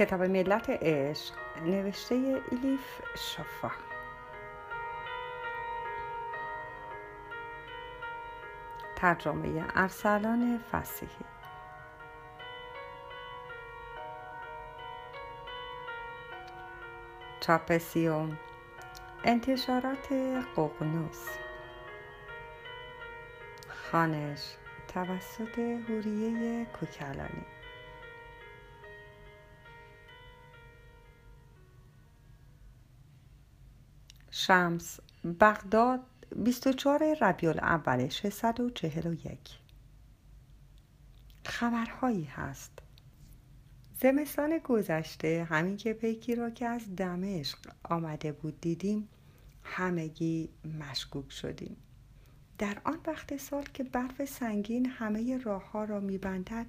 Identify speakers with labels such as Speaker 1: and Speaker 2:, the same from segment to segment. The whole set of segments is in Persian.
Speaker 1: کتاب ملت عشق نوشته ایلیف شفا. ترجمه ارسلان فسیحی. چاپسیوم انتشارات ققنوس. خانش توسط هوریه کوکلانی. شمس بغداد 24 ربیع الاول 641 خبرهایی هست. زمستان گذشته همین که پیکی را که از دمشق آمده بود دیدیم همگی مشکوک شدیم. در آن وقت سال که برف سنگین همه راه ها را میبندد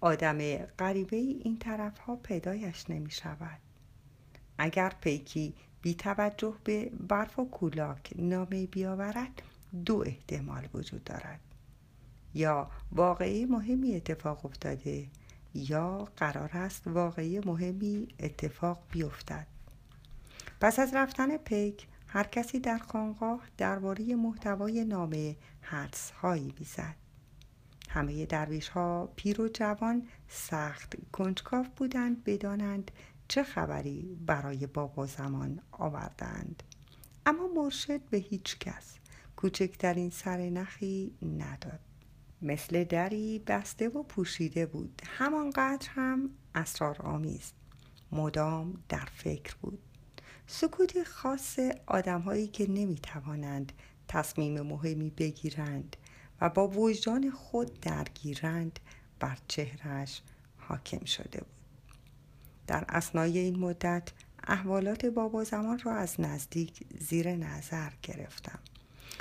Speaker 1: آدم غریبه این طرف ها پیدایش نمی شود اگر پیکی بی توجه به برف و کولاک نامه بیاورد دو احتمال وجود دارد. یا واقعی مهمی اتفاق افتاده یا قرار است واقعی مهمی اتفاق بیفتد. پس از رفتن پیک هر کسی در خانقاه درباره محتوای نامه حدس هایی می‌زد. همه درویش ها پیر و جوان سخت کنجکاو بودند بدانند چه خبری برای بابا زمان آوردند؟ اما مرشد به هیچ کس کوچکترین سرنخی نداد. مثل دری بسته و پوشیده بود. همانقدر هم اسرارآمیز. مدام در فکر بود. سکوتی خاص آدمهایی که نمی‌توانند تصمیم مهمی بگیرند و با وجدان خود درگیرند بر چهرش حاکم شده بود. در اسنای این مدت احوالات بابا زمان را از نزدیک زیر نظر گرفتم.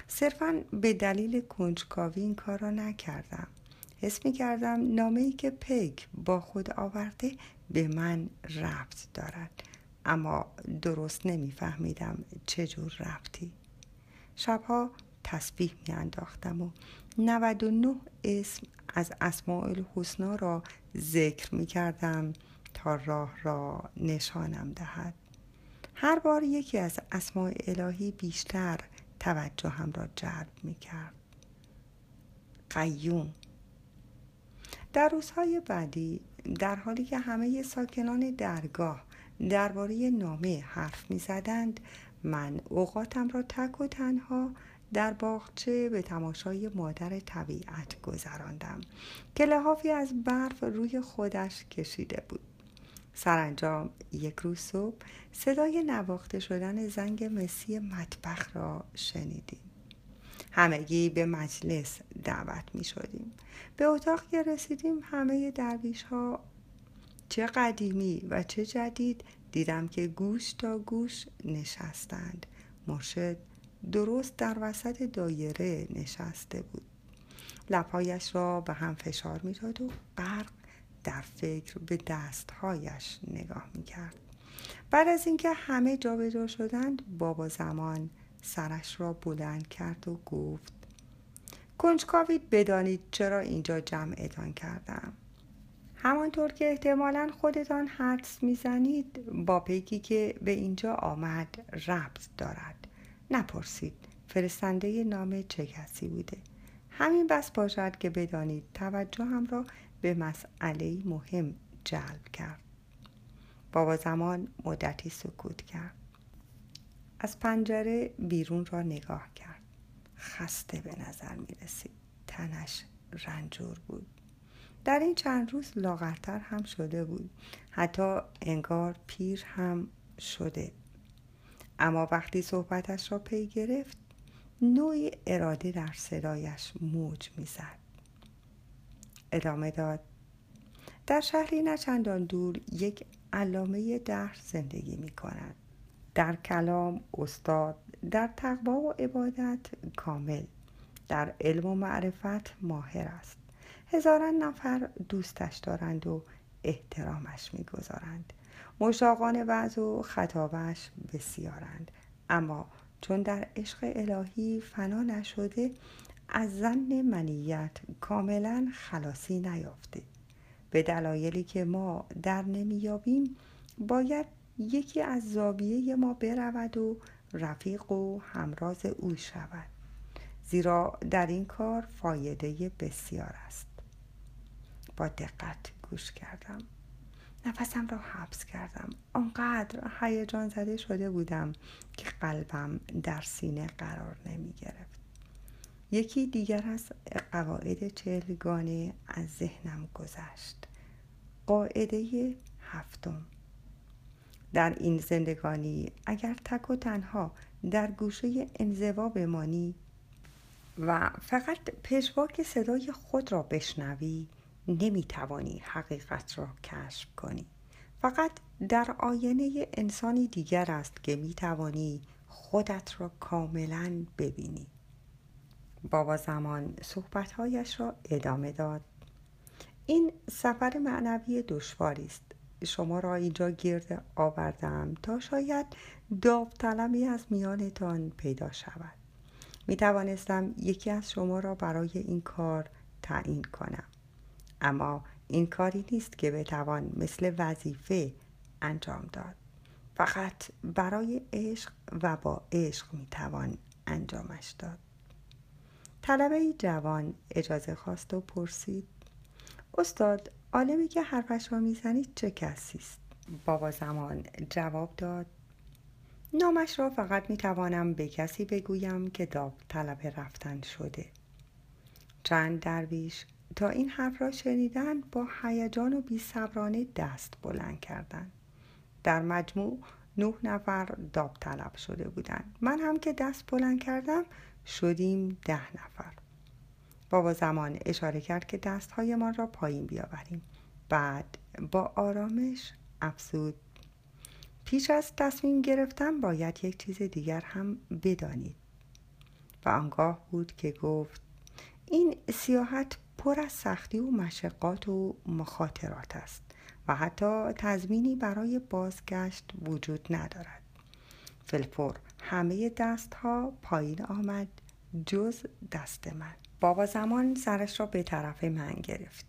Speaker 1: صرفا به دلیل کنجکاوی این کار را نکردم. حس می کردم نامه ای که پیک با خود آورده به من ربط دارد. اما درست نمیفهمیدم چجور رفتی شبها تسبیح می انداختم و 99 اسم از اسماء الحسنا را ذکر می کردم تا راه را نشانم دهد. هر بار یکی از اسماء الهی بیشتر توجهم را جلب می کرد. قیوم. در روزهای بعدی در حالی که همه ساکنان درگاه درباره نامه حرف می زدند من اوقاتم را تک و تنها در باغچه به تماشای مادر طبیعت گذراندم که لحافی از برف روی خودش کشیده بود. سرانجام یک روز صبح صدای نواخته شدن زنگ مسی مطبخ را شنیدیم. همگی به مجلس دعوت می شدیم. به اتاق که رسیدیم همه درویش ها چه قدیمی و چه جدید دیدم که گوش تا گوش نشستند. مرشد درست در وسط دایره نشسته بود. لبهایش را به هم فشار می‌داد و غرق در فکر به دستهایش نگاه می‌کرد. بعد از اینکه همه جابجا شدند بابا زمان سرش را بلند کرد و گفت کنجکاوید بدانید چرا اینجا جمعتان کردم. همانطور که احتمالا خودتان حدس می‌زنید با پیکی که به اینجا آمد ربط دارد. نپرسید فرستنده نام چه کسی بوده؟ همین بس باشد که بدانید توجه هم را به مسئله مهم جلب کرد. بابا زمان مدتی سکوت کرد. از پنجره بیرون را نگاه کرد. خسته به نظر می رسید. تنش رنجور بود. در این چند روز لاغرتر هم شده بود. حتی انگار پیر هم شده. اما وقتی صحبتش را پی گرفت نوعی اراده در صدایش موج می‌زد. ادامه داد. در شهری نچندان دور یک علامه دهر زندگی می کند در کلام استاد در تقوا و عبادت کامل. در علم و معرفت ماهر است. هزاران نفر دوستش دارند و احترامش می‌گذارند. مشاقان و خطابش بسیارند. اما چون در عشق الهی فنا نشده از زن منیت کاملا خلاصی نیافته. به دلایلی که ما در نمیابیم باید یکی از زاویه ما برود و رفیق و همراز او شود. زیرا در این کار فایده بسیار است. با دقت گوش کردم. نفسم را حبس کردم. آنقدر هیجان زده شده بودم که قلبم در سینه قرار نمی گرفت یکی دیگر از قواعد چهلگانه از ذهنم گذشت. قاعده هفتم. در این زندگانی اگر تک و تنها در گوشه انزوا بمانی و فقط پژواک صدای خود را بشنوی نمی‌توانی حقیقت را کشف کنی. فقط در آینه انسانی دیگر است که می‌توانی خودت را کاملا ببینی. بابا زمان صحبتهایش را ادامه داد. این سفر معنوی دشواری است. شما را اینجا گرد آوردم تا شاید داوطلبی از میانتان پیدا شود. می توانستم یکی از شما را برای این کار تعیین کنم. اما این کاری نیست که بتوان مثل وظیفه انجام داد. فقط برای عشق و با عشق می توان انجامش داد. طلبه جوان اجازه خواست و پرسید. استاد عالمی که حرفش را می‌زنید چه کسی است؟ بابا زمان جواب داد. نامش را فقط می‌توانم به کسی بگویم که طلب رفتن شده. چند درویش تا این حرف را شنیدن با هیجان و بیصبرانه دست بلند کردند. در مجموع نه نفر داوطلب شده بودند. من هم که دست بلند کردم شدیم ده نفر. بابا زمان اشاره کرد که دستهایمان را پایین بیاوریم. بعد با آرامش افزود. پیش از تصمیم گرفتن باید یک چیز دیگر هم بدانید. و آنگاه بود که گفت این سیاحت پر از سختی و مشقات و مخاطرات است و حتی تضمینی برای بازگشت وجود ندارد. فلفور همه دست ها پایین آمد جز دست من. بابا زمان سرش را به طرف من گرفت.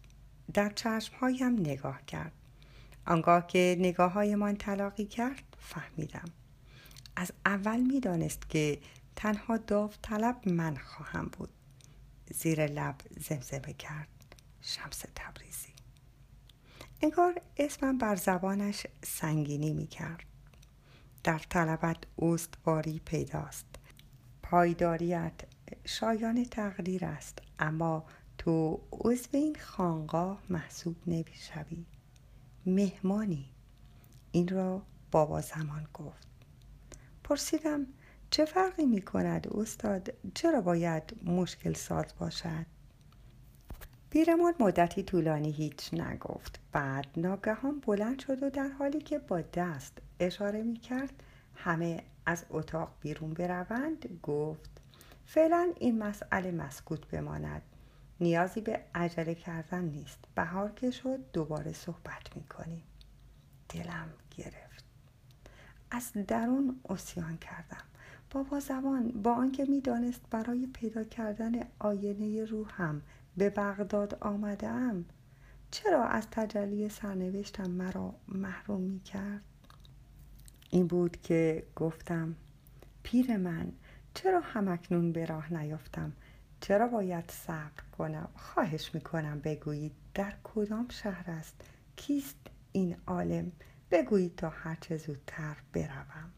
Speaker 1: در چشمهایم نگاه کرد. آنگاه که نگاه های من تلاقی کرد فهمیدم. از اول می‌دانست که تنها داوطلب من خواهم بود. زیر لب زمزمه کرد. شمس تبریزی. انگار اسمم بر زبانش سنگینی می کرد در طلبت استواری پیداست. پایداریت شایان تقدیر است اما تو عضو این خانقاه محسوب نمی‌شوی. مهمانی. این را بابا زمان گفت. پرسیدم چه فرقی می کند استاد؟ چرا باید مشکل ساز باشد؟ پیرمرد مدتی طولانی هیچ نگفت. بعد ناگهان بلند شد و در حالی که با دست اشاره می کرد همه از اتاق بیرون بروند. گفت فعلا این مسئله مسکوت بماند. نیازی به عجله کردن نیست. بهار که شد دوباره صحبت می‌کنیم. دلم گرفت. از درون اسیان کردم. بابا زبان با آنکه می‌دانست برای پیدا کردن آینه روحم به بغداد آمده چرا از تجلی سرنوشتم مرا محروم می کرد؟ این بود که گفتم پیر من چرا همکنون به راه نیافتم چرا باید صبر کنم؟ خواهش می‌کنم بگویید در کدام شهر است؟ کیست این عالم؟ بگویید تا هرچه زودتر بروم.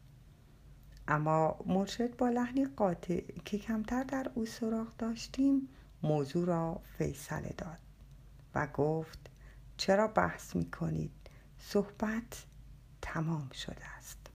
Speaker 1: اما مرشد با لحنی قاطع که کمتر در او سراغ داشتیم موضوع را فیصله داد و گفت چرا بحث می‌کنید؟ صحبت تمام شده است.